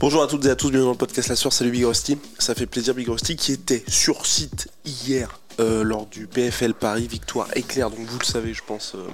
Bonjour à toutes et à tous, bienvenue dans le podcast La Source, salut Big Rusty. Ça fait plaisir Big Rusty qui était sur site hier euh, lors du PFL Paris, victoire éclair, donc vous le savez je pense. euh,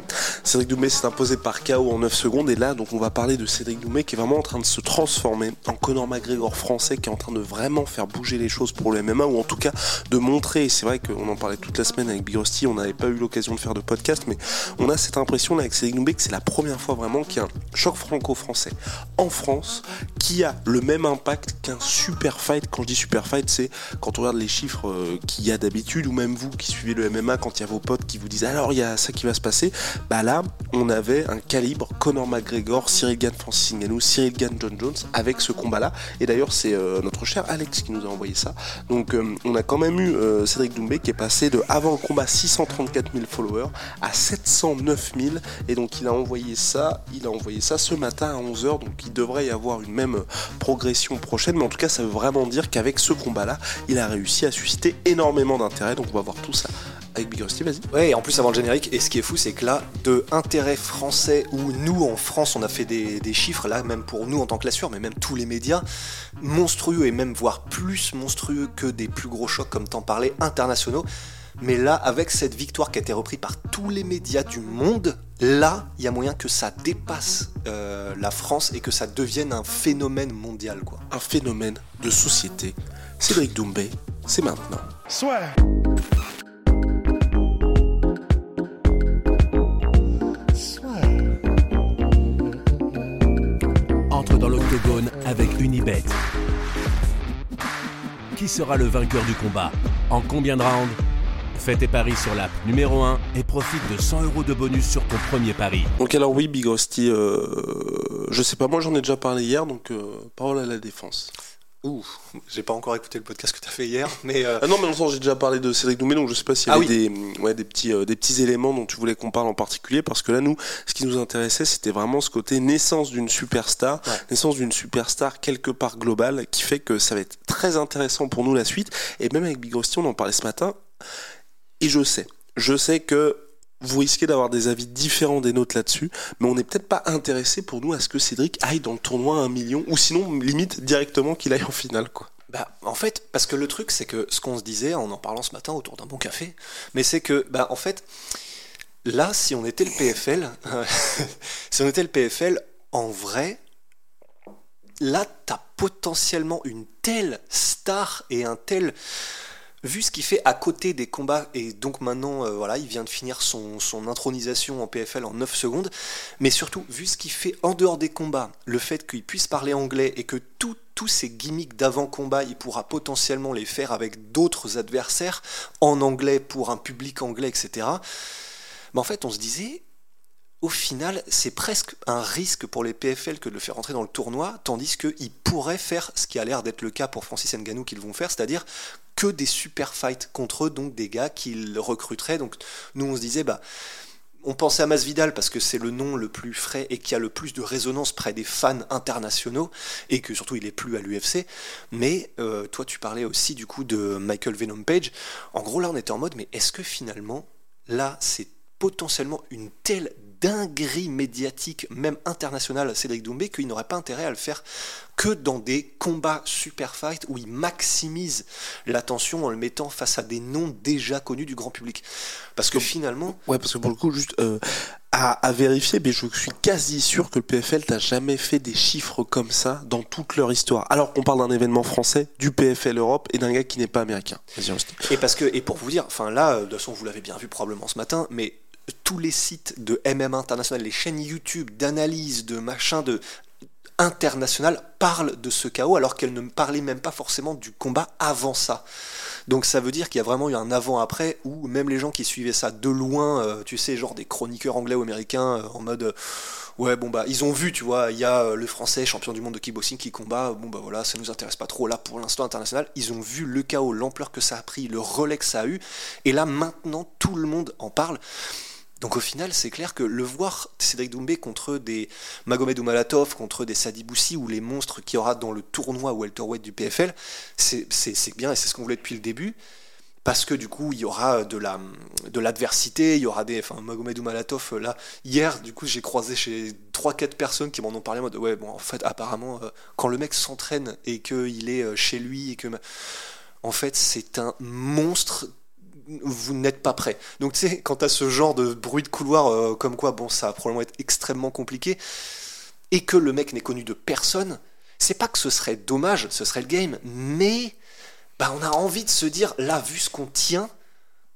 Cédric Doumbé s'est imposé par KO en 9 secondes et là donc on va parler de Cédric Doumbé qui est vraiment en train de se transformer en Conor McGregor français qui est en train de vraiment faire bouger les choses pour le MMA ou en tout cas de montrer, et c'est vrai qu'on en parlait toute la semaine avec Big Rusty, on n'avait pas eu l'occasion de faire de podcast mais on a cette impression là avec Cédric Doumbé que c'est la première fois vraiment qu'il y a un choc franco-français en France qui a le même impact qu'un super fight. Quand je dis super fight, c'est quand on regarde les chiffres euh, qu'il y a d'habitude, ou même vous qui suivez le MMA, quand il y a vos potes qui vous disent alors il y a ça qui va se passer, bah là on avait un calibre Conor McGregor, Cyril Gann, Francis Ngannou, Cyril Gann, John Jones avec ce combat-là. Et d'ailleurs c'est euh, notre cher Alex qui nous a envoyé ça. Donc euh, on a quand même eu euh, Cédric Doumbé qui est passé de avant le combat 634 000 followers à 709 000 et donc il a envoyé ça, il a envoyé ça ce matin à 11h donc il devrait y avoir une même progression prochaine mais en tout cas ça veut vraiment dire qu'avec ce combat là il a réussi à susciter énormément d'intérêt donc on va voir tout ça avec Big Rusty, vas-y. Ouais, et en plus avant le générique, et ce qui est fou, c'est que là, de intérêt français, où nous en France, on a fait des, des chiffres, là, même pour nous en tant que la mais même tous les médias, monstrueux, et même voire plus monstrueux que des plus gros chocs, comme t'en parlais, internationaux. Mais là, avec cette victoire qui a été reprise par tous les médias du monde, là, il y a moyen que ça dépasse euh, la France et que ça devienne un phénomène mondial, quoi. Un phénomène de société. Cédric Doumbé, c'est maintenant. Swear. Entre dans l'octogone avec Unibet. Qui sera le vainqueur du combat En combien de rounds Fais tes paris sur l'app numéro 1 et profite de 100 euros de bonus sur ton premier pari. Donc alors oui, Big euh, je sais pas, moi j'en ai déjà parlé hier, donc euh, parole à la défense. Ouh, j'ai pas encore écouté le podcast que t'as fait hier, mais... euh, Ah non, mais sens, j'ai déjà parlé de Cédric Doumbé, donc je sais pas s'il y Ah avait oui. des, ouais, des, petits, euh, des petits éléments dont tu voulais qu'on parle en particulier, parce que là, nous, ce qui nous intéressait, c'était vraiment ce côté naissance d'une superstar, Ouais. naissance d'une superstar quelque part globale, qui fait que ça va être très intéressant pour nous la suite, et même avec Big Rusty, on en parlait ce matin, et je sais, je sais que vous risquez d'avoir des avis différents des nôtres là-dessus, mais on n'est peut-être pas intéressé pour nous à ce que Cédric aille dans le tournoi à un million, ou sinon, limite, directement qu'il aille en finale, quoi. Bah, en fait, parce que le truc, c'est que ce qu'on se disait en en parlant ce matin autour d'un bon café, mais c'est que, bah, en fait, là, si on était le PFL, si on était le PFL, en vrai, là, t'as potentiellement une telle star et un tel. Vu ce qu'il fait à côté des combats, et donc maintenant, euh, voilà, il vient de finir son, son intronisation en PFL en 9 secondes, mais surtout, vu ce qu'il fait en dehors des combats, le fait qu'il puisse parler anglais et que tous ces gimmicks d'avant-combat, il pourra potentiellement les faire avec d'autres adversaires en anglais pour un public anglais, etc. Mais en fait, on se disait, au final, c'est presque un risque pour les PFL que de le faire rentrer dans le tournoi, tandis qu'ils pourraient faire ce qui a l'air d'être le cas pour Francis Ngannou qu'ils vont faire, c'est-à-dire que des super fights contre eux, donc des gars qu'ils recruteraient. Donc nous, on se disait, bah, on pensait à Masvidal parce que c'est le nom le plus frais et qui a le plus de résonance près des fans internationaux et que surtout il est plus à l'UFC. Mais euh, toi, tu parlais aussi du coup de Michael Venom Page. En gros, là, on était en mode, mais est-ce que finalement, là, c'est potentiellement une telle dinguerie médiatique, même internationale, Cédric Doumbé, qu'il n'aurait pas intérêt à le faire que dans des combats super fight où il maximise l'attention en le mettant face à des noms déjà connus du grand public. Parce que finalement, Ouais, parce que pour le coup, juste euh, à, à vérifier, mais je suis quasi sûr que le PFL n'a jamais fait des chiffres comme ça dans toute leur histoire. Alors qu'on parle d'un événement français, du PFL Europe et d'un gars qui n'est pas américain. Et parce que, et pour vous dire, enfin là, euh, de toute façon, vous l'avez bien vu probablement ce matin, mais tous les sites de MMA international, les chaînes YouTube d'analyse, de machin, de international parlent de ce chaos alors qu'elles ne parlaient même pas forcément du combat avant ça. Donc ça veut dire qu'il y a vraiment eu un avant-après où même les gens qui suivaient ça de loin, euh, tu sais, genre des chroniqueurs anglais ou américains, euh, en mode euh, ouais bon bah ils ont vu, tu vois, il y a le français champion du monde de kickboxing qui combat, bon bah voilà, ça nous intéresse pas trop là pour l'instant international. Ils ont vu le chaos, l'ampleur que ça a pris, le relais que ça a eu, et là maintenant tout le monde en parle. Donc au final, c'est clair que le voir Cédric Doumbé contre des Magomed Oumalatov, contre des Sadi Boussi ou les monstres qu'il y aura dans le tournoi welterweight du PFL, c'est bien et c'est ce qu'on voulait depuis le début. Parce que du coup, il y aura de la de l'adversité, il y aura des. Enfin, Magomed Oumalatov, euh, là, hier, du coup, j'ai croisé chez 3-4 personnes qui m'en ont parlé en mode Ouais, bon, en fait, apparemment, euh, quand le mec s'entraîne et qu'il est euh, chez lui et que. En fait, c'est un monstre vous n'êtes pas prêt. Donc tu sais, quand t'as ce genre de bruit de couloir, euh, comme quoi, bon, ça va probablement être extrêmement compliqué, et que le mec n'est connu de personne, c'est pas que ce serait dommage, ce serait le game, mais bah, on a envie de se dire, là, vu ce qu'on tient,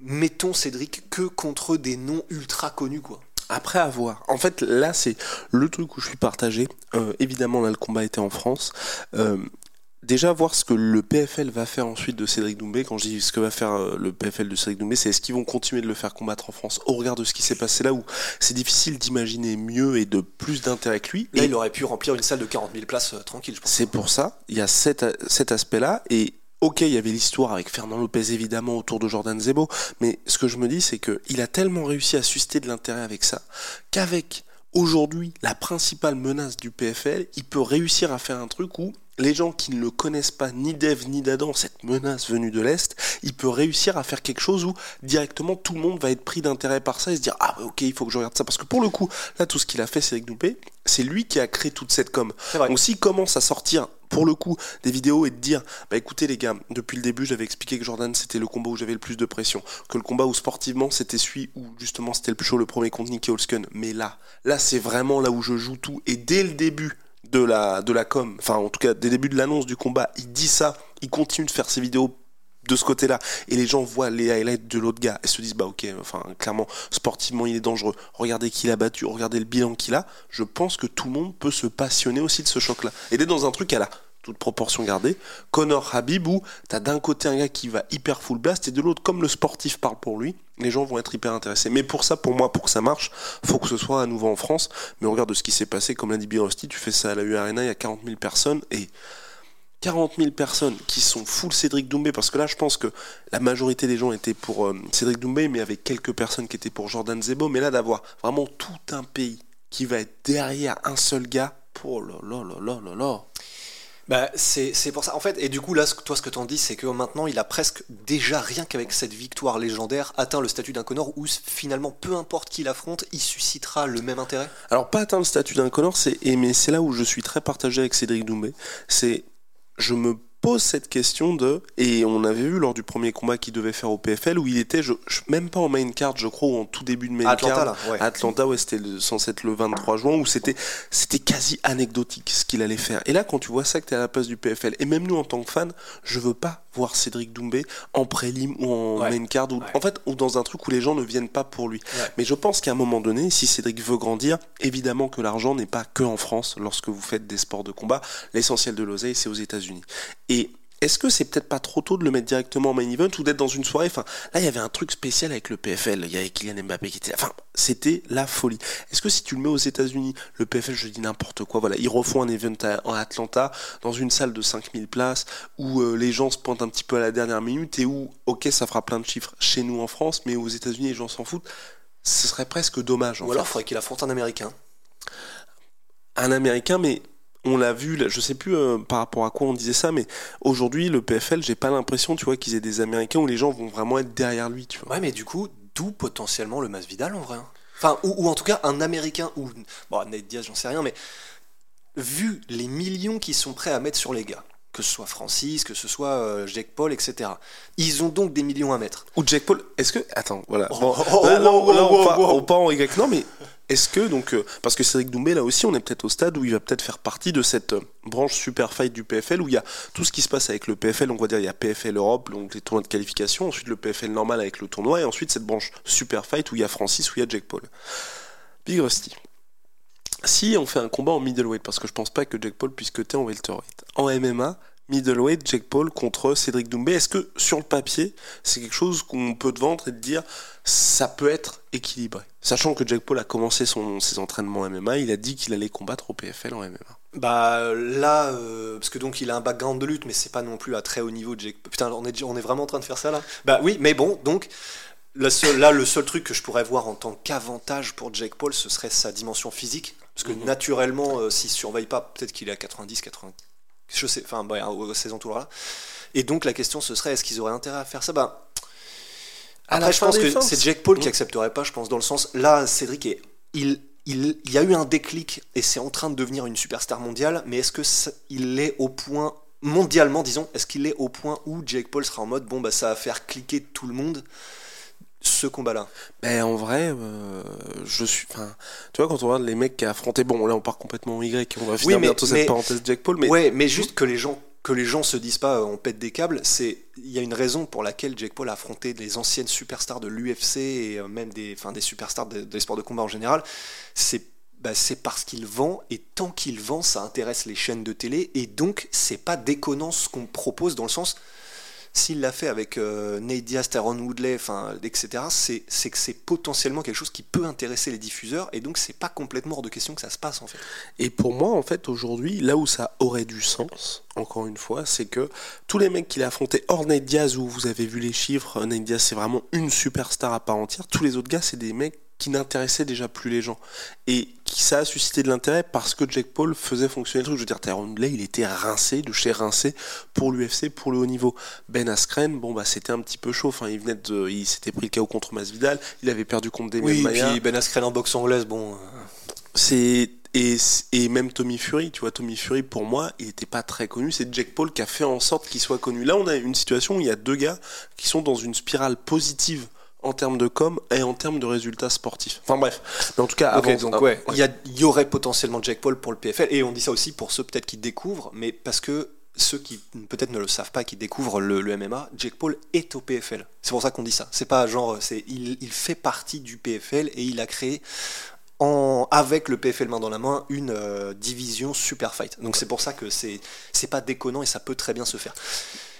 mettons Cédric que contre des noms ultra connus, quoi. Après avoir. En fait, là, c'est le truc où je suis partagé. Euh, évidemment, là, le combat était en France. Euh, déjà, voir ce que le PFL va faire ensuite de Cédric Doumbé. Quand je dis ce que va faire euh, le PFL de Cédric Doumbé, c'est est-ce qu'ils vont continuer de le faire combattre en France au regard de ce qui s'est passé là où c'est difficile d'imaginer mieux et de plus d'intérêt que lui? Là, Et- il aurait pu remplir une salle de 40 000 places euh, tranquille, je pense. C'est pour ça, il y a cet, cet aspect-là, et ok, il y avait l'histoire avec Fernand Lopez évidemment autour de Jordan Zebo, mais ce que je me dis, c'est qu'il a tellement réussi à susciter de l'intérêt avec ça, qu'avec aujourd'hui la principale menace du PFL, il peut réussir à faire un truc où les gens qui ne le connaissent pas, ni d'Eve ni d'Adam, cette menace venue de l'Est, il peut réussir à faire quelque chose où directement tout le monde va être pris d'intérêt par ça et se dire Ah, ok, il faut que je regarde ça. Parce que pour le coup, là, tout ce qu'il a fait, c'est Doupé, c'est lui qui a créé toute cette com. Donc s'il commence à sortir pour le coup des vidéos et de dire bah écoutez les gars depuis le début j'avais expliqué que Jordan c'était le combat où j'avais le plus de pression. Que le combat où sportivement c'était celui où justement c'était le plus chaud le premier contre Nicky Holsken. Mais là là c'est vraiment là où je joue tout. Et dès le début de la de la com enfin en tout cas dès le début de l'annonce du combat il dit ça il continue de faire ses vidéos de ce côté-là et les gens voient les highlights de l'autre gars et se disent bah ok enfin clairement sportivement il est dangereux. Regardez qui l'a battu regardez le bilan qu'il a. Je pense que tout le monde peut se passionner aussi de ce choc là et d'être dans un truc à la toute proportion gardée Connor Habib où t'as d'un côté un gars qui va hyper full blast et de l'autre comme le sportif parle pour lui les gens vont être hyper intéressés. Mais pour ça pour moi pour que ça marche faut que ce soit à nouveau en France. Mais regarde ce qui s'est passé comme l'a dit Birosti tu fais ça à la U Arena il y a 40 000 personnes et 40 000 personnes qui sont full Cédric Doumbé, parce que là je pense que la majorité des gens étaient pour euh, Cédric Doumbé, mais avec quelques personnes qui étaient pour Jordan Zebo, mais là d'avoir vraiment tout un pays qui va être derrière un seul gars, oh là là là là là là. Bah, c'est pour ça. En fait, et du coup, là, toi, ce que t'en dis, c'est que maintenant, il a presque déjà, rien qu'avec cette victoire légendaire, atteint le statut d'un Connor où finalement, peu importe qui l'affronte, il suscitera le même intérêt? Alors pas atteindre le statut d'un Connor, c'est mais c'est là où je suis très partagé avec Cédric Doumbé, c'est je me pose cette question de et on avait vu lors du premier combat qu'il devait faire au PFL où il était je, je- même pas en main card je crois ou en tout début de main Atlanta, card là, ouais. Atlanta ouais c'était censé être le 23 juin où c'était c'était quasi anecdotique ce qu'il allait faire et là quand tu vois ça que tu es à la place du PFL et même nous en tant que fans je veux pas voir Cédric Doumbé en prélim ou en Ouais. main card ou Ouais. en fait ou dans un truc où les gens ne viennent pas pour lui mais je pense qu'à un moment donné, si Cédric veut grandir, évidemment que l'argent n'est pas que en France lorsque vous faites des sports de combat. L'essentiel de l'oseille, c'est aux États-Unis. Et est-ce que c'est peut-être pas trop tôt de le mettre directement en main event ou d'être dans une soirée? Enfin, là, il y avait un truc spécial avec le PFL. Il y avait Kylian Mbappé qui était. là. Enfin, c'était la folie. Est-ce que si tu le mets aux États-Unis, le PFL, je dis n'importe quoi. Voilà, ils refont un event à, en Atlanta dans une salle de 5000 places où euh, les gens se pointent un petit peu à la dernière minute et où, ok, ça fera plein de chiffres chez nous en France, mais aux États-Unis, les gens s'en foutent. Ce serait presque dommage. En Ou alors, il faudrait qu'il affronte un Américain. un Américain, mais on l'a vu, là, je sais plus euh, par rapport à quoi on disait ça, mais aujourd'hui, le PFL, j'ai pas l'impression, tu vois, qu'ils aient des Américains où les gens vont vraiment être derrière lui, tu vois. Ouais, mais du coup, d'où potentiellement le Masvidal en vrai. hein? Enfin, ou, ou en tout cas un Américain, ou bon, Nate Diaz, j'en sais rien, mais vu les millions qu'ils sont prêts à mettre sur les gars, que ce soit Francis, que ce soit euh, Jake Paul, etc. Ils ont donc des millions à mettre. Ou Jack Paul, est-ce que. Attends, voilà. Oh, Bon, oh, là, là, oh, là, on, part en Y. Non, mais est-ce que, donc. euh, parce que Cédric Doumbé, là aussi, on est peut-être au stade où il va peut-être faire partie de cette euh, branche super fight du PFL où il y a tout ce qui se passe avec le PFL. On va dire, il y a PFL Europe, donc les tournois de qualification, ensuite le PFL normal avec le tournoi, et ensuite cette branche super fight où il y a Francis, où il y a Jack Paul. Big Rusty. Si on fait un combat en middleweight, parce que je pense pas que Jack Paul puisse cutter en welterweight. En MMA, middleweight Jake Paul contre Cédric Doumbé. Est-ce que sur le papier, c'est quelque chose qu'on peut te vendre et te dire ça peut être équilibré? Sachant que Jake Paul a commencé son, ses entraînements MMA, il a dit qu'il allait combattre au PFL en MMA. Bah là, euh, parce que donc il a un background de lutte, mais c'est pas non plus à très haut niveau. Jake. Putain, on est, on est vraiment en train de faire ça là? Bah oui, mais bon, donc le seul, là, le seul truc que je pourrais voir en tant qu'avantage pour Jake Paul, ce serait sa dimension physique. Parce que naturellement, euh, s'il surveille pas, peut-être qu'il est à 90, 90. Je sais, enfin, ouais, aux- ces entours-là. Et donc la question, ce serait est-ce qu'ils auraient intérêt à faire ça? Bah. Après, je pense que c'est Jake Paul qui Mm. accepterait pas, je pense, dans le sens. Là, Cédric est. Il, il, il y a eu un déclic et c'est en train de devenir une superstar mondiale, mais est-ce que ça- il est au point. Mondialement, disons, est-ce qu'il est au point où Jake Paul sera en mode bon, bah ça va faire cliquer tout le monde? Ce combat-là Ben, en vrai, euh, je suis. Enfin, tu vois, quand on regarde les mecs qui a affronté. Bon, là, on part complètement en Y. On va finir mais- bientôt mais- cette parenthèse Jake Paul. Mais Ouais, mais juste que les gens que les gens se disent pas euh, on pète des câbles, c'est il y a une raison pour laquelle Jake Paul a affronté des anciennes superstars de l'UFC et euh, même des enfin des superstars de- des sports de combat en général, c'est bah, c'est parce qu'il vend et tant qu'il vend, ça intéresse les chaînes de télé et donc c'est pas déconnant ce qu'on propose dans le sens s'il l'a fait avec euh, Nate Diaz, Tyrone Woodley, etc., c'est c'est que c'est potentiellement quelque chose qui peut intéresser les diffuseurs, et donc c'est pas complètement hors de question que ça se passe en fait. Et pour moi, en fait, aujourd'hui, là où ça aurait du sens, encore une fois, c'est que tous les mecs qu'il a affrontés, hors Nate Diaz, où vous avez vu les chiffres, Nate Diaz, c'est vraiment une superstar à part entière. Tous les autres gars, c'est des mecs qui n'intéressaient déjà plus les gens. Et qui ça a suscité de l'intérêt parce que Jake Paul faisait fonctionner le truc. Je veux dire, Tyrone Woodley, il était rincé, de chez rincé, pour l'UFC, pour le haut niveau. Ben Askren, bon, bah, c'était un petit peu chaud. Enfin, il venait de, il s'était pris le KO contre Masvidal, il avait perdu contre Demian Oui, Maia puis Ben Askren en boxe anglaise, bon. euh, c'est et, et même Tommy Fury, tu vois, Tommy Fury pour moi, il n'était pas très connu. C'est Jack Paul qui a fait en sorte qu'il soit connu. Là, on a une situation où il y a deux gars qui sont dans une spirale positive en termes de com et en termes de résultats sportifs. Enfin bref, mais en tout cas, donc ah, ouais, il y, a- il y aurait potentiellement Jack Paul pour le PFL, et on dit ça aussi pour ceux peut-être qui découvrent, mais parce que ceux qui peut-être ne le savent pas, qui découvrent le, le MMA, Jack Paul est au PFL. C'est pour ça qu'on dit ça. C'est pas genre, c'est il, il fait partie du PFL et il a créé en, avec le PFL main dans la main une euh, division super fight. Donc c'est pour ça que c'est c'est pas déconnant et ça peut très bien se faire.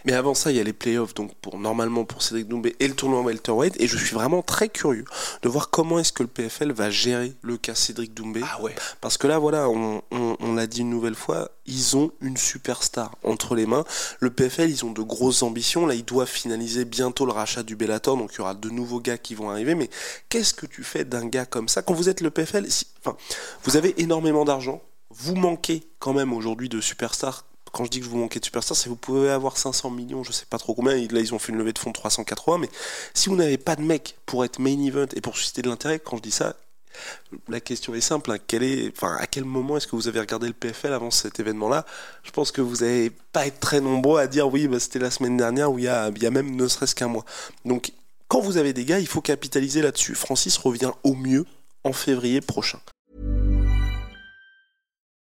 Mais avant ça, il y a les playoffs, donc pour normalement pour Cédric Doumbé et le tournoi welterweight. Et je suis vraiment très curieux de voir comment est-ce que le PFL va gérer le cas Cédric Doumbé. Ah ouais. Parce que là, voilà, on, on- on l'a dit une nouvelle fois, ils ont une superstar entre les mains. Le PFL, ils ont de grosses ambitions. Là, ils doivent finaliser bientôt le rachat du Bellator, donc il y aura de nouveaux gars qui vont arriver. Mais qu'est-ce que tu fais d'un gars comme ça? Quand vous êtes le PFL si- Enfin, vous avez énormément d'argent. Vous manquez quand même aujourd'hui de superstars. Quand je dis que vous manquez de superstars, c'est que vous pouvez avoir 500 millions, je sais pas trop combien. Là, ils ont fait une levée de fonds de 380. Mais si vous n'avez pas de mec pour être main event et pour susciter de l'intérêt, quand je dis ça, la question est simple. hein. À quel moment est-ce que vous avez regardé le PFL avant cet événement-là? Je pense que vous n'allez pas être très nombreux à dire oui, bah, c'était la semaine dernière ou il y a même ne serait-ce qu'un mois. Donc, quand vous avez des gars, il faut capitaliser là-dessus. Francis revient au mieux en février prochain.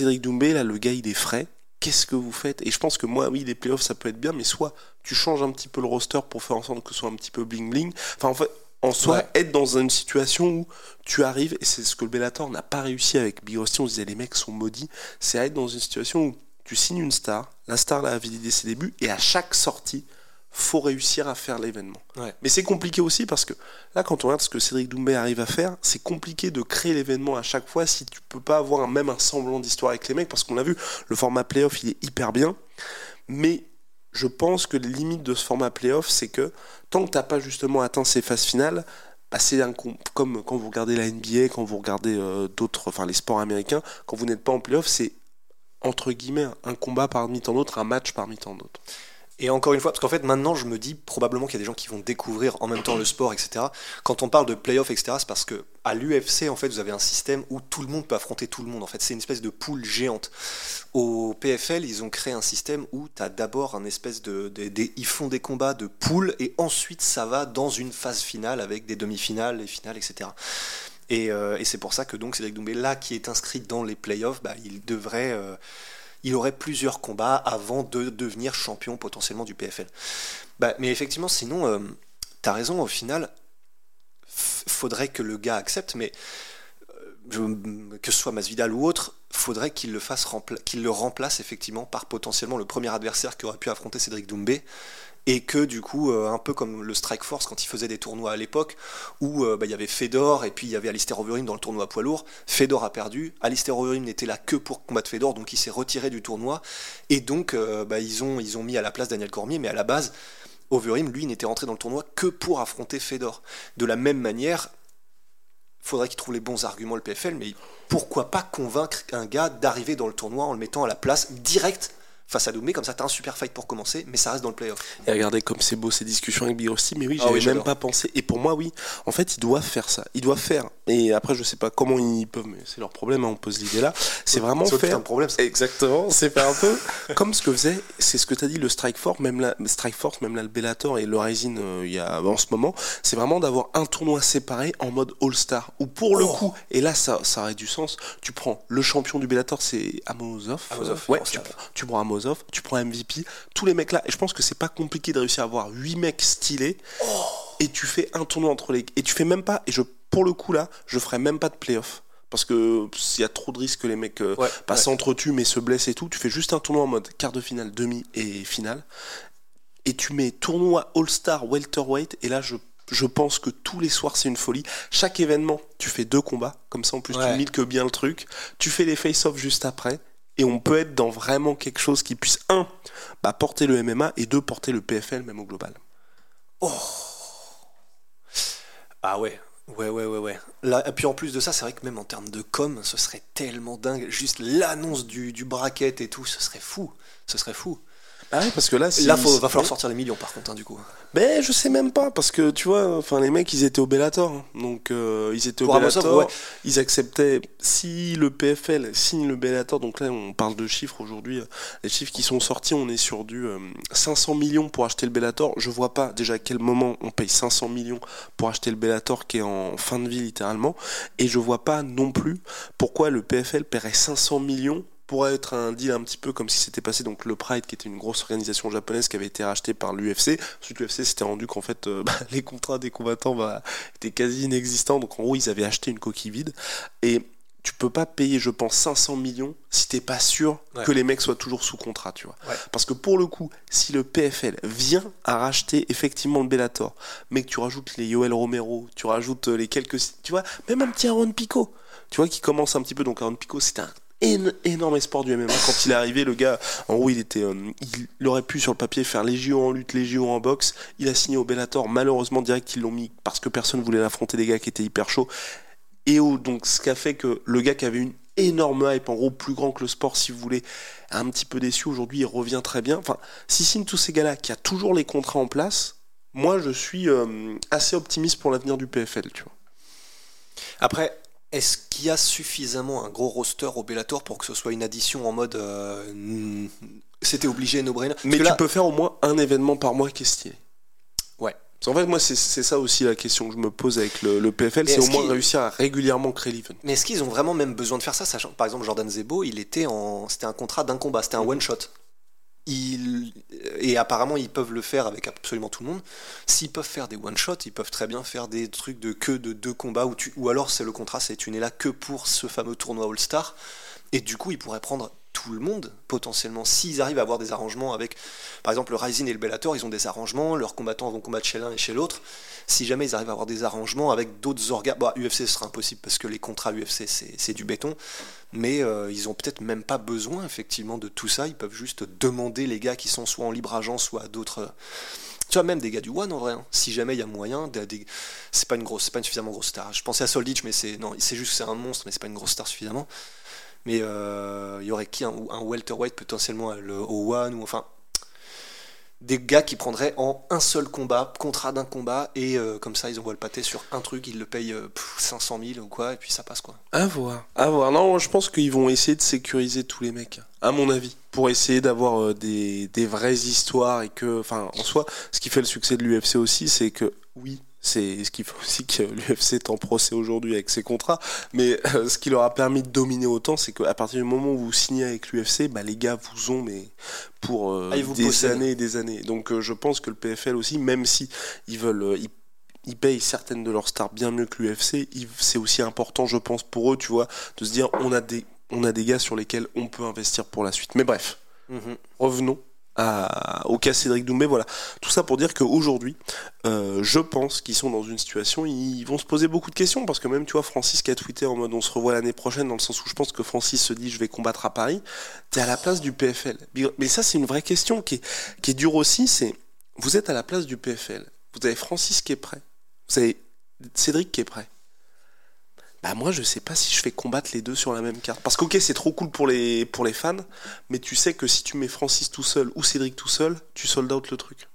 Cédric Doumbé, là, le gars, il est frais. Qu'est-ce que vous faites? Et je pense que moi, oui, les playoffs, ça peut être bien, mais soit tu changes un petit peu le roster pour faire en sorte que ce soit un petit peu bling-bling. Enfin, en fait, en soi, Ouais. être dans une situation où tu arrives, et c'est ce que le Bellator n'a pas réussi avec Big Rusty, on se disait les mecs sont maudits, c'est à être dans une situation où tu signes une star, la star là a validé ses débuts, et à chaque sortie, faut réussir à faire l'événement. Ouais. Mais c'est compliqué aussi parce que là, quand on regarde ce que Cédric Doumbé arrive à faire, c'est compliqué de créer l'événement à chaque fois si tu peux pas avoir un- même un semblant d'histoire avec les mecs parce qu'on l'a vu, le format playoff il est hyper bien, mais je pense que les limites de ce format playoff, c'est que tant que t'as pas justement atteint ces phases finales, bah c'est comme quand vous regardez la NBA, quand vous regardez euh, d'autres, enfin les sports américains, quand vous n'êtes pas en playoff, c'est entre guillemets un combat parmi tant d'autres, un match parmi tant d'autres. Et encore une fois, parce qu'en fait, maintenant, je me dis probablement qu'il y a des gens qui vont découvrir en même temps le sport, etc. Quand on parle de playoff, etc., c'est parce que à l'UFC, en fait, vous avez un système où tout le monde peut affronter tout le monde. En fait, c'est une espèce de poule géante. Au PFL, ils ont créé un système où tu as d'abord un espèce de, des- Ils font des combats de poules et ensuite ça va dans une phase finale avec des demi-finales, les finales, etc. Et, euh, et c'est pour ça que donc Cédric Doumbé, là, qui est inscrit dans les playoffs, bah, il devrait. euh, il aurait plusieurs combats avant de devenir champion potentiellement du PFL. Bah, mais effectivement, sinon, euh, t'as raison, au final, faudrait que le gars accepte, mais euh, que ce soit Masvidal ou autre, faudrait qu'il le fasse qu'il le remplace effectivement par potentiellement le premier adversaire qui aurait pu affronter Cédric Doumbé. Et que du coup, euh, un peu comme le Strike Force quand il faisait des tournois à l'époque, où euh, bah, il y avait Fedor et puis il y avait Alistair Overeem dans le tournoi poids lourd. Fedor a perdu, Alistair Overeem n'était là que pour combattre Fedor, donc il s'est retiré du tournoi. Et donc, euh, bah, ils, ont, mis à la place Daniel Cormier, mais à la base, Overeem, lui, n'était rentré dans le tournoi que pour affronter Fedor. De la même manière, faudrait qu'il trouve les bons arguments le PFL, mais pourquoi pas convaincre un gars d'arriver dans le tournoi en le mettant à la place direct face à Doumbé, comme ça t'as un super fight pour commencer, mais ça reste dans le playoff. Et regardez comme c'est beau ces discussions avec Big Rusty, mais oui, Ah j'avais oui, même pas pensé. Et pour moi, oui, en fait, ils doivent faire ça. Ils doivent faire. Et après, je sais pas comment ils peuvent, mais c'est leur problème, hein, on pose l'idée là. C'est vraiment faire. de problème, ça. Exactement, c'est faire un peu comme ce que faisait, c'est ce que t'as dit, le Strike Force, même la Strike Force, même là, le Bellator et le Rising, euh, il y a en ce moment, c'est vraiment d'avoir un tournoi séparé en mode All-Star. Ou pour le Oh. coup, et là, ça, ça aurait du sens. Tu prends le champion du Bellator, c'est Amosov. Amosov, ouais, ancien. tu, tu prends Amosov, tu prends MVP, tous les mecs là. Et je pense que c'est pas compliqué de réussir à avoir 8 mecs stylés. Et tu fais un tournoi entre les. Et tu fais même pas. Et je, pour le coup là, je ferais même pas de playoff. Parce que s'il y a trop de risques que les mecs euh, Ouais, pas ouais. s'entretuent mais se blessent et tout, tu fais juste un tournoi en mode quart de finale, demi et finale. Et tu mets tournoi All-Star welterweight. Et là, je, je pense que tous les soirs, c'est une folie. Chaque événement, tu fais deux combats. Comme ça, en plus, Ouais. tu milques bien le truc. Tu fais les face-off juste après. Et on peut être dans vraiment quelque chose qui puisse, un, bah, porter le MMA et deux, porter le PFL même au global. Ah ouais. Ouais, ouais, ouais, ouais. Là, et puis en plus de ça, c'est vrai que même en termes de com, ce serait tellement dingue. Juste l'annonce du, du bracket et tout, ce serait fou. Ce serait fou. Ah ouais, parce que là, si- Là, il va falloir sortir les millions par contre, hein, du coup. Ben, je sais même pas, parce que tu vois, enfin, les mecs, ils étaient au Bellator. hein. Donc, euh, ils étaient au Pour Bellator. ouais. Ils acceptaient, si le PFL signe le Bellator, donc là, on parle de chiffres aujourd'hui. euh, Les chiffres qui sont sortis, on est sur du euh, 500 millions pour acheter le Bellator. Je vois pas déjà à quel moment on paye 500 millions pour acheter le Bellator qui est en fin de vie littéralement. Et je vois pas non plus pourquoi le PFL paierait 500 millions pour être un deal un petit peu comme si c'était passé donc le Pride qui était une grosse organisation japonaise qui avait été rachetée par l'UFC. Ensuite l'UFC s'était rendu qu'en fait euh, bah, les contrats des combattants bah, étaient quasi inexistants donc en gros ils avaient acheté une coquille vide et tu peux pas payer je pense 500 millions si t'es pas sûr Ouais. que les mecs soient toujours sous contrat tu vois. Ouais. Parce que pour le coup si le PFL vient à racheter effectivement le Bellator mais que tu rajoutes les Yoel Romero, tu rajoutes euh, les quelques tu vois même un petit Aaron Pico tu vois, qui commence un petit peu. Donc Aaron Pico, c'était un énorme espoir du MMA. Quand il est arrivé, le gars, en gros, il était, euh, il, aurait pu sur le papier faire les JO en lutte, les JO en boxe. Il a signé au Bellator. Malheureusement, direct, ils l'ont mis parce que personne voulait l'affronter des gars qui étaient hyper chauds. Et donc, ce qui a fait que le gars qui avait une énorme hype, en gros, plus grand que le sport, si vous voulez, un petit peu déçu. Aujourd'hui, il revient très bien. Enfin, s'il signe tous ces gars-là, qui a toujours les contrats en place, moi, je suis euh, assez optimiste pour l'avenir du PFL, tu vois. Après, est-ce qu'il y a suffisamment un gros roster au Bellator pour que ce soit une addition en mode. euh, C'était obligé, no brainer Mais tu peux faire au moins un événement par mois qui est stylé. Ouais. Parce qu'en fait, moi, c'est ça aussi la question que je me pose avec le, le PFL, c'est au moins réussir à régulièrement créer l'event. Mais est-ce qu'ils ont vraiment même besoin de faire ça sachant, Par exemple, Jordan Zebo, il était en, c'était un contrat d'un combat, c'était un one shot. Et apparemment, ils peuvent le faire avec absolument tout le monde. S'ils peuvent faire des one shot, ils peuvent très bien faire des trucs de que de deux combats ou tu, ou alors c'est le contrat, c'est tu n'es là que pour ce fameux tournoi All Star. Et du coup, ils pourraient prendre tout le monde potentiellement s'ils arrivent à avoir des arrangements avec, par exemple, le Rising et le Bellator, ils ont des arrangements, leurs combattants vont combattre chez l'un et chez l'autre si jamais ils arrivent à avoir des arrangements avec d'autres organes, bah, UFC ce sera impossible parce que les contrats UFC c'est du béton, mais euh, ils ont peut-être même pas besoin effectivement de tout ça, ils peuvent juste demander les gars qui sont soit en libre agent, soit à d'autres. euh, Tu vois, même des gars du One en vrai, hein. si jamais il y a moyen, des- c'est pas une grosse, pas suffisamment grosse star. Je pensais à Solditch, mais c'est non, c'est juste c'est un monstre, mais c'est pas une grosse star suffisamment. Mais euh, il y aurait qui un, welterweight potentiellement le- One ou enfin des gars qui prendraient en un seul combat, contrat d'un combat, et euh, comme ça, ils envoient le pâté sur un truc, ils le payent euh, pff, 500 000 ou quoi, et puis ça passe quoi. À voir. À voir. Non, je pense qu'ils vont essayer de sécuriser tous les mecs, à mon avis, pour essayer d'avoir euh, des, des vraies histoires et que, enfin, en soi, ce qui fait le succès de l'UFC aussi, c'est que, oui, c'est ce qui fait aussi que l'UFC est en procès aujourd'hui avec ses contrats, mais euh, ce qui leur a permis de dominer autant, c'est qu'à partir du moment où vous signez avec l'UFC, bah, les gars vous ont, mais pour euh, Ah, des années et des années. Donc euh, je pense que le PFL aussi, même si ils veulent, ils, ils payent certaines de leurs stars bien mieux que l'UFC, c'est aussi important, je pense, pour eux, tu vois, de se dire on a des, on a des gars sur lesquels on peut investir pour la suite. Mais bref, revenons au cas Cédric Doumbé. Voilà, tout ça pour dire qu'aujourd'hui, euh, je pense qu'ils sont dans une situation, ils vont se poser beaucoup de questions parce que même, tu vois, Francis qui a tweeté en mode on se revoit l'année prochaine, dans le sens où je pense que Francis se dit je vais combattre à Paris. T'es à la place du PFL. Mais ça, c'est une vraie question qui qui est dure aussi. C'est vous êtes à la place du PFL. Vous avez Francis qui est prêt. Vous avez Cédric qui est prêt. Bah moi je sais pas si je fais combattre les deux sur la même carte. Parce que ok c'est trop cool pour les, pour les fans, mais tu sais que si tu mets Francis tout seul ou Cédric tout seul, tu sold out le truc.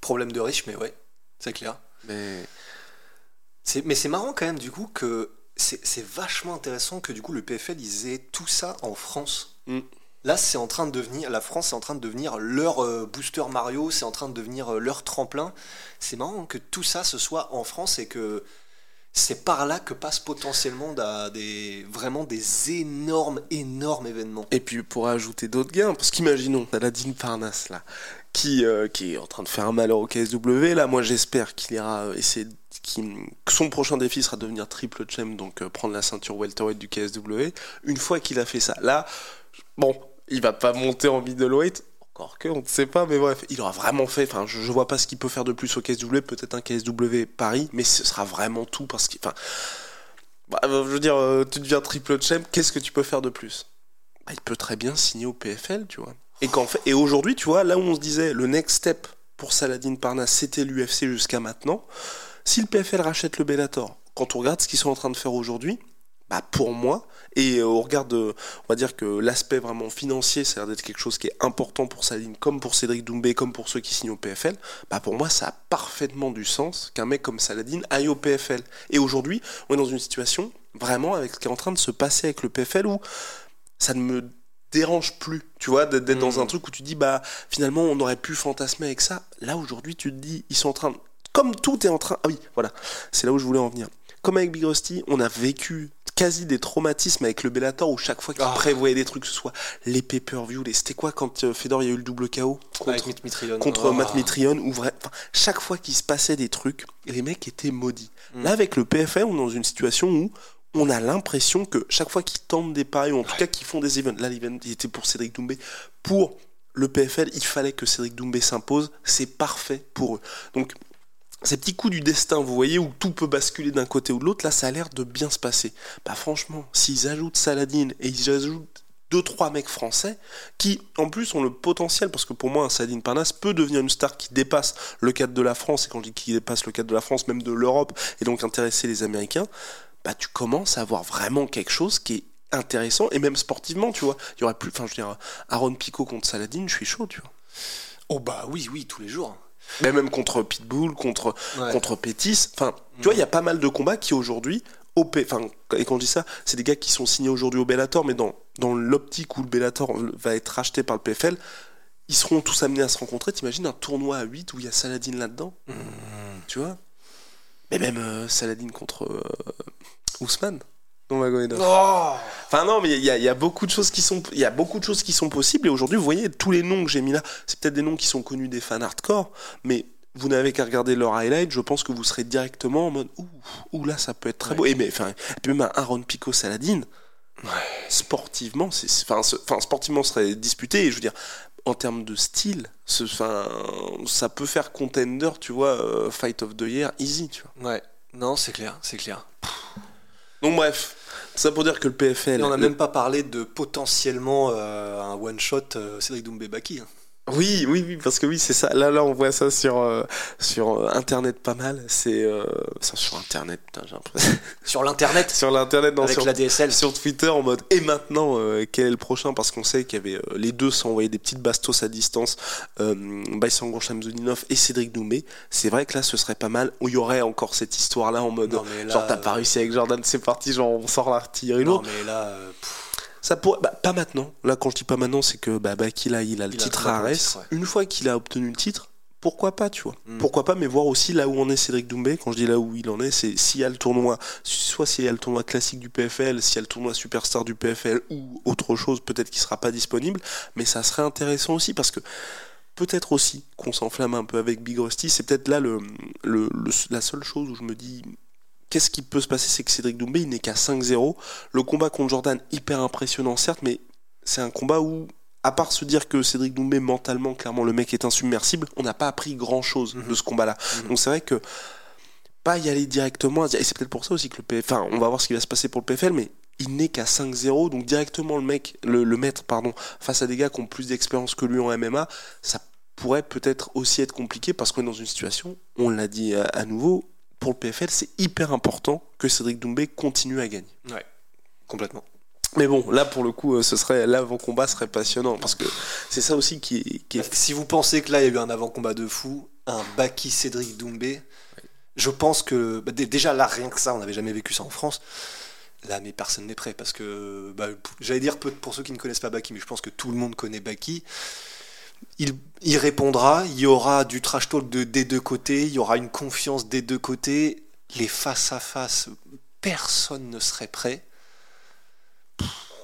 Problème de riche, mais ouais, c'est clair. Mais C'est- Mais c'est marrant quand même, du coup, que c'est c'est vachement intéressant que du coup le PFL ils aient tout ça en France. Mm. Là, c'est en train de devenir, la France est en train de devenir leur euh, booster Mario, c'est en train de devenir euh, leur tremplin. C'est marrant que tout ça ce soit en France et que c'est par là que passent potentiellement des, vraiment des énormes, énormes événements. Et puis pour ajouter d'autres gains, parce qu'imaginons, Saladin Parnasse là, qui, euh, qui est en train de faire un malheur au KSW, là moi j'espère qu'il ira euh, essayer, que son prochain défi sera de devenir triple champ, donc euh, prendre la ceinture welterweight du KSW. Une fois qu'il a fait ça, là, bon, il va pas monter en middleweight, encore que, on ne sait pas, mais bref, il aura vraiment fait, enfin je, je vois pas ce qu'il peut faire de plus au KSW, peut-être un KSW Paris, mais ce sera vraiment tout, parce que, enfin, bah, je veux dire, euh, tu deviens triple champ, qu'est-ce que tu peux faire de plus? Bah, il peut très bien signer au PFL, tu vois. Et, et aujourd'hui, tu vois, là où on se disait le next step pour Saladin Parnasse, c'était l'UFC jusqu'à maintenant. Si le PFL rachète le Bellator, quand on regarde ce qu'ils sont en train de faire aujourd'hui, bah pour moi, et euh, on regarde, euh, on va dire que l'aspect vraiment financier, ça a l'air d'être quelque chose qui est important pour Saladin, comme pour Cédric Doumbé, comme pour ceux qui signent au PFL, bah pour moi, ça a parfaitement du sens qu'un mec comme Saladin aille au PFL. Et aujourd'hui, on est dans une situation, vraiment, avec ce qui est en train de se passer avec le PFL, où ça ne me dérange plus, tu vois, d'être dans Mm. un truc où tu dis, bah, finalement, on aurait pu fantasmer avec ça. Là, aujourd'hui, tu te dis, ils sont en train, de- comme tout est en train, ah oui, voilà, c'est là où je voulais en venir. Comme avec Big Rusty, on a vécu quasi des traumatismes avec le Bellator où chaque fois qu'il Ah. prévoyait des trucs, que ce soit les pay-per-view, les... c'était quoi quand euh, Fedor, il y a eu le double KO contre, Mitt Mitrione. contre Oh. Matt ou vrai, enfin, chaque fois qu'il se passait des trucs, les mecs étaient maudits. Mm. Là, avec le PFL, on est dans une situation où on a l'impression que chaque fois qu'ils tentent des paris, ou en tout cas qu'ils font des events, là, l'event, il était pour Cédric Doumbé, pour le PFL, il fallait que Cédric Doumbé s'impose, c'est parfait pour eux. Donc, ces petits coups du destin, vous voyez, où tout peut basculer d'un côté ou de l'autre, là, ça a l'air de bien se passer. Bah, franchement, s'ils ajoutent Saladin et ils ajoutent deux trois mecs français qui en plus ont le potentiel parce que pour moi un Saladin Parnasse peut devenir une star qui dépasse le cadre de la France et quand je dis qui dépasse le cadre de la France même de l'Europe et donc intéresser les Américains bah tu commences à avoir vraiment quelque chose qui est intéressant et même sportivement tu vois il y aurait plus enfin je veux dire Aaron Pico contre Saladin je suis chaud tu vois Oh bah oui, oui, tous les jours. Mais même contre Pitbull contre Ouais. contre Pétis. Enfin, tu vois, il y a pas mal de combats qui aujourd'hui, au P- enfin, et quand je dis ça, c'est des gars qui sont signés aujourd'hui au Bellator, mais dans, dans l'optique où le Bellator va être racheté par le PFL, ils seront tous amenés à se rencontrer. T'imagines un tournoi à 8 où il y a Saladin là-dedans? Tu vois? Mais même euh, Saladin contre euh, Ousmane Magomedov. Oh Enfin non, mais il y, a- il y a beaucoup de choses qui sont, il y a beaucoup de choses qui sont possibles. Et aujourd'hui, vous voyez tous les noms que j'ai mis là, c'est peut-être des noms qui sont connus des fans hardcore, mais vous n'avez qu'à regarder leur highlight. Je pense que vous serez directement en mode ouh, ouh là, ça peut être très Ouais. beau. Et mais enfin, même un Aaron Pico Saladin, sportivement, c'est, enfin, sportivement, serait disputé. Et je veux dire, en termes de style, ce, ça peut faire contender, tu vois, euh, Fight of the Year, easy, tu vois. Ouais, non, c'est clair, c'est clair. Donc bref, ça pour dire que le PFL. Et on n'a le- même pas parlé de potentiellement euh, un one-shot euh, Cédric Doumbé-Baki. hein. Oui, oui, oui, parce que oui, c'est ça. Là, là, on voit ça sur, euh, sur euh, Internet pas mal. C'est euh, ça, sur Internet, putain, j'ai l'impression. Sur l'internet, sur l'internet, avec sur, la DSL. sur Twitter en mode et maintenant euh, quel est le prochain? Parce qu'on sait qu'il y avait euh, les deux s'envoyaient des petites bastos à distance euh, Baïsangour Shamsudinov et Cédric Doumbé c'est vrai que là ce serait pas mal où il y aurait encore cette histoire là en mode Non, là, genre t'as pas réussi avec Jordan c'est parti genre on sort l'artillerie Non, mais là, euh, pff, ça pourrait bah, pas maintenant là quand je dis pas maintenant c'est que bah, Baki là il a le Il a titre à titre, Arès ouais. une fois qu'il a obtenu le titre pourquoi pas, tu vois Mm. Pourquoi pas, mais voir aussi là où en est Cédric Doumbé. Quand je dis là où il en est, c'est s'il y a le tournoi, soit s'il y a le tournoi classique du PFL, s'il y a le tournoi superstar du PFL ou autre chose, peut-être qu'il sera pas disponible, mais ça serait intéressant aussi parce que peut-être aussi qu'on s'enflamme un peu avec Big Rusty. C'est peut-être là le, le- le- la seule chose où je me dis. Qu'est-ce qui peut se passer C'est que Cédric Doumbé, il n'est qu'à 5-0. Le combat contre Jordan, hyper impressionnant, certes, mais c'est un combat où, à part se dire que Cédric Doumbé, mentalement, clairement, le mec est insubmersible, on n'a pas appris grand-chose de ce combat-là. Donc c'est vrai que pas y aller directement, et c'est peut-être pour ça aussi que le PFL, enfin, on va voir ce qui va se passer pour le PFL, mais il n'est qu'à 5-0, donc directement le mec, le, le maître, pardon, face à des gars qui ont plus d'expérience que lui en MMA, ça pourrait peut-être aussi être compliqué parce qu'on est dans une situation, on l'a dit à, à nouveau, pour le PFL, c'est hyper important que Cédric Doumbé continue à gagner. ouais, complètement. Mais bon, là pour le coup, euh, ce serait l'avant-combat serait passionnant parce que c'est ça aussi qui est, qui si vous pensez que là, il y a eu un avant-combat de fou, un Baki Cédric Doumbé, je pense que bah, dé- déjà là, rien que ça, on n'avait jamais vécu ça en France. Là, mais personne n'est prêt parce que bah, j'allais dire peu- pour ceux qui ne connaissent pas Baki, mais je pense que tout le monde connaît Baki. Il, répondra, il y aura du trash talk de, des deux côtés, il y aura une confiance des deux côtés. Les face à face, personne ne serait prêt.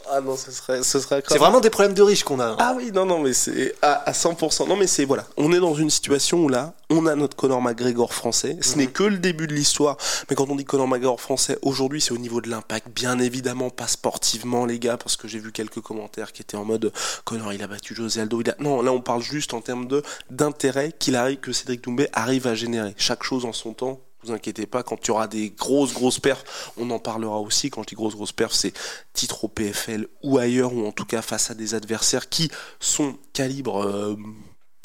Ah non, ce serait, ce serait C'est vraiment des problèmes de riches qu'on a. hein. Ah oui, non, non, mais c'est à, à 100%. Non, mais c'est voilà. On est dans une situation où là, on a notre Conor McGregor français. Ce n'est que le début de l'histoire. Mais quand on dit Conor McGregor français, aujourd'hui, c'est au niveau de l'impact. Bien évidemment, pas sportivement, les gars, parce que j'ai vu quelques commentaires qui étaient en mode Conor, il a battu José Aldo. Il a... Non, là, on parle juste en termes de d'intérêt qu'il arrive, que Cédric Doumbé arrive à générer. Chaque chose en son temps. Vous inquiétez pas, quand tu auras des grosses grosses perfs, on en parlera aussi. Quand je dis grosses grosses perfs, c'est titre au PFL ou ailleurs, ou en tout cas face à des adversaires qui sont calibre euh,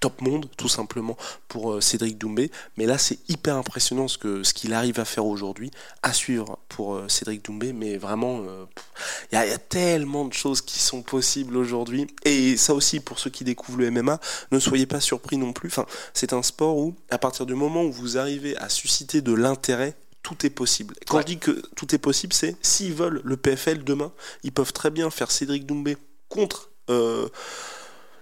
top monde, tout simplement, pour euh, Cédric Doumbé. Mais là, c'est hyper impressionnant ce que ce qu'il arrive à faire aujourd'hui, à suivre pour euh, Cédric Doumbé. Mais vraiment, euh, il y, a- il y a tellement de choses qui sont possibles aujourd'hui. Et ça aussi, pour ceux qui découvrent le MMA, ne soyez pas surpris non plus. Enfin, c'est un sport où, à partir du moment où vous arrivez à susciter de l'intérêt, tout est possible. Quand Ouais. je dis que tout est possible, c'est s'ils veulent le PFL demain, ils peuvent très bien faire Cédric Doumbé contre euh,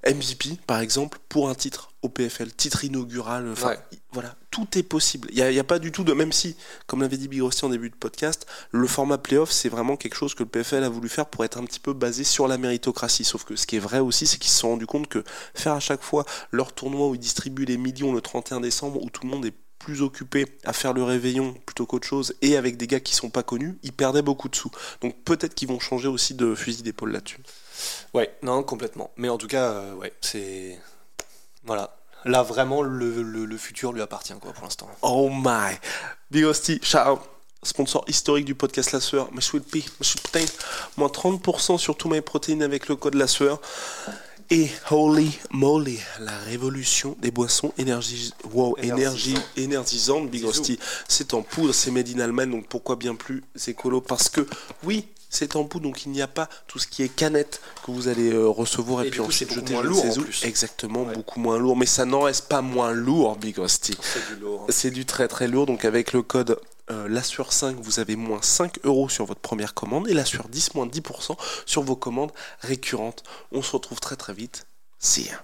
MVP, par exemple, pour un titre au PFL, titre inaugural. Enfin, Ouais. i- voilà, tout est possible. Il n'y a, a pas du tout de. Même si, comme l'avait dit Big en début de podcast, le format playoff, c'est vraiment quelque chose que le PFL a voulu faire pour être un petit peu basé sur la méritocratie. Sauf que ce qui est vrai aussi, c'est qu'ils se sont rendus compte que faire à chaque fois leur tournoi où ils distribuent les millions le 31 décembre, où tout le monde est plus occupé à faire le réveillon plutôt qu'autre chose et avec des gars qui sont pas connus, ils perdaient beaucoup de sous. Donc peut-être qu'ils vont changer aussi de fusil d'épaule là-dessus. Ouais, non, complètement. Mais en tout cas, euh, ouais, c'est. Voilà. Là, vraiment, le, le- le futur lui appartient, quoi, pour l'instant. Oh my. Big Hostie, out. Sponsor historique du podcast La Sueur. My sweet pea, my sweet protein. Moins 30% sur tout my protéines avec le code La Sueur. Et holy moly, la révolution des boissons énergie, wow, énergie, énergisantes, Big. Hostie. C'est en poudre, c'est made in Allemagne, donc pourquoi bien plus écolo Parce que oui, c'est en poudre, donc il n'y a pas tout ce qui est canette que vous allez euh, recevoir et, Et puis ensuite c'est jeter moins lourd, en plus. Exactement, Ouais. beaucoup moins lourd, mais ça n'en reste pas moins lourd, Big Hostie. C'est du lourd. C'est du très très lourd, donc avec le code euh, LASSURE 5, vous avez moins 5 euros sur votre première commande et LASSURE 10, moins 10% sur vos commandes récurrentes. On se retrouve très très vite. See ya.